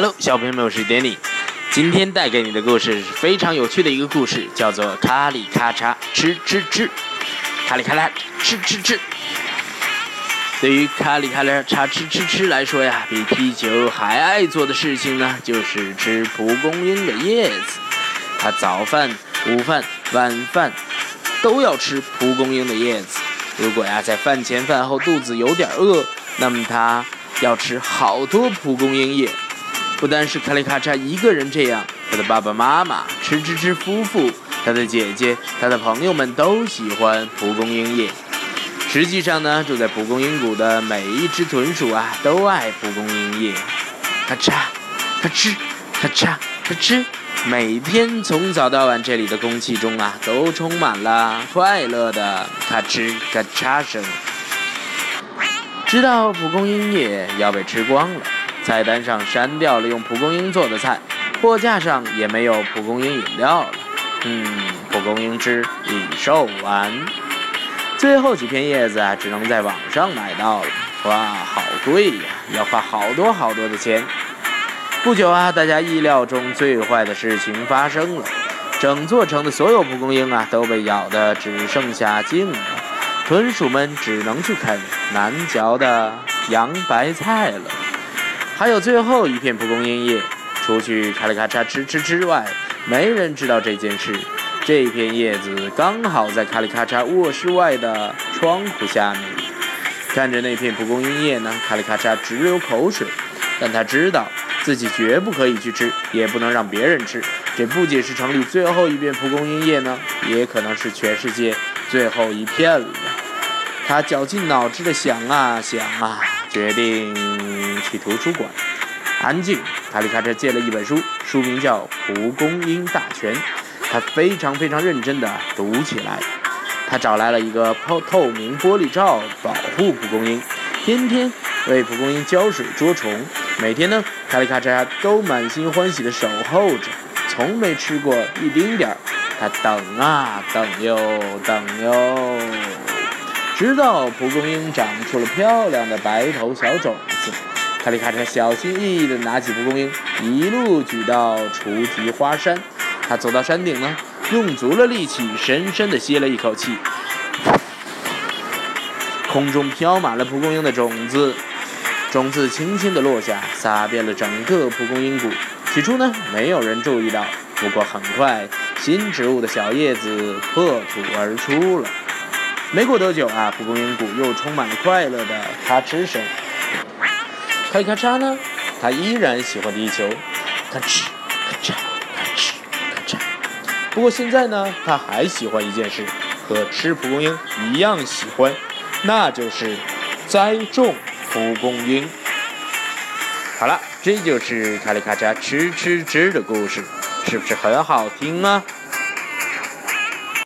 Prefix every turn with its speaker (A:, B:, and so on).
A: Hello，小朋友们，我是 Danny。今天带给你的故事是非常有趣的一个故事，叫做“卡里咔嚓吃吃吃”。卡里咔啦吃吃吃。对于卡里卡啦嚓吃吃吃来说呀，比踢球还爱做的事情呢，就是吃蒲公英的叶子。他早饭、午饭、晚饭都要吃蒲公英的叶子。如果呀，在饭前饭后肚子有点饿，那么他要吃好多蒲公英叶。不单是卡里卡嚓一个人这样，他的爸爸妈妈、吃吃吃夫妇、他的姐姐、他的朋友们都喜欢蒲公英叶。实际上呢，住在蒲公英谷的每一只豚鼠啊，都爱蒲公英叶。咔嚓，咔哧，咔嚓，咔哧，每天从早到晚，这里的空气中啊，都充满了快乐的咔哧咔嚓声。知道蒲公英叶要被吃光了。菜单上删掉了用蒲公英做的菜，货架上也没有蒲公英饮料了。嗯，蒲公英汁已售完，最后几片叶子啊，只能在网上买到了。哇，好贵呀，要花好多好多的钱。不久啊，大家意料中最坏的事情发生了，整座城的所有蒲公英啊都被咬得只剩下茎了，豚鼠们只能去啃难嚼的洋白菜了。还有最后一片蒲公英叶，除去咔哩咔嚓吃吃之外，没人知道这件事。这片叶子刚好在咔哩咔嚓卧室外的窗户下面。看着那片蒲公英叶呢，咔哩咔嚓直流口水。但他知道自己绝不可以去吃，也不能让别人吃。这不仅是城里最后一片蒲公英叶呢，也可能是全世界最后一片了。他绞尽脑汁地想啊想啊，决定。去图书馆，安静。卡里卡车借了一本书，书名叫《蒲公英大全》。他非常非常认真地读起来。他找来了一个透透明玻璃罩，保护蒲公英，天天为蒲公英浇水捉虫。每天呢，卡里卡车都满心欢喜地守候着，从没吃过一丁点儿。他等啊等又等哟，直到蒲公英长出了漂亮的白头小种子。卡里卡车小心翼翼地拿起蒲公英，一路举到雏菊花山。他走到山顶呢，用足了力气，深深地吸了一口气。空中飘满了蒲公英的种子，种子轻轻地落下，洒遍了整个蒲公英谷。起初呢，没有人注意到，不过很快，新植物的小叶子破土而出了。没过多久啊，蒲公英谷又充满了快乐的咔哧声。咔咔嚓呢？他依然喜欢地球，咔哧咔嚓咔哧咔嚓。不过现在呢，他还喜欢一件事，和吃蒲公英一样喜欢，那就是栽种蒲公英。好了，这就是卡里咔嚓吃吃吃的故事，是不是很好听啊？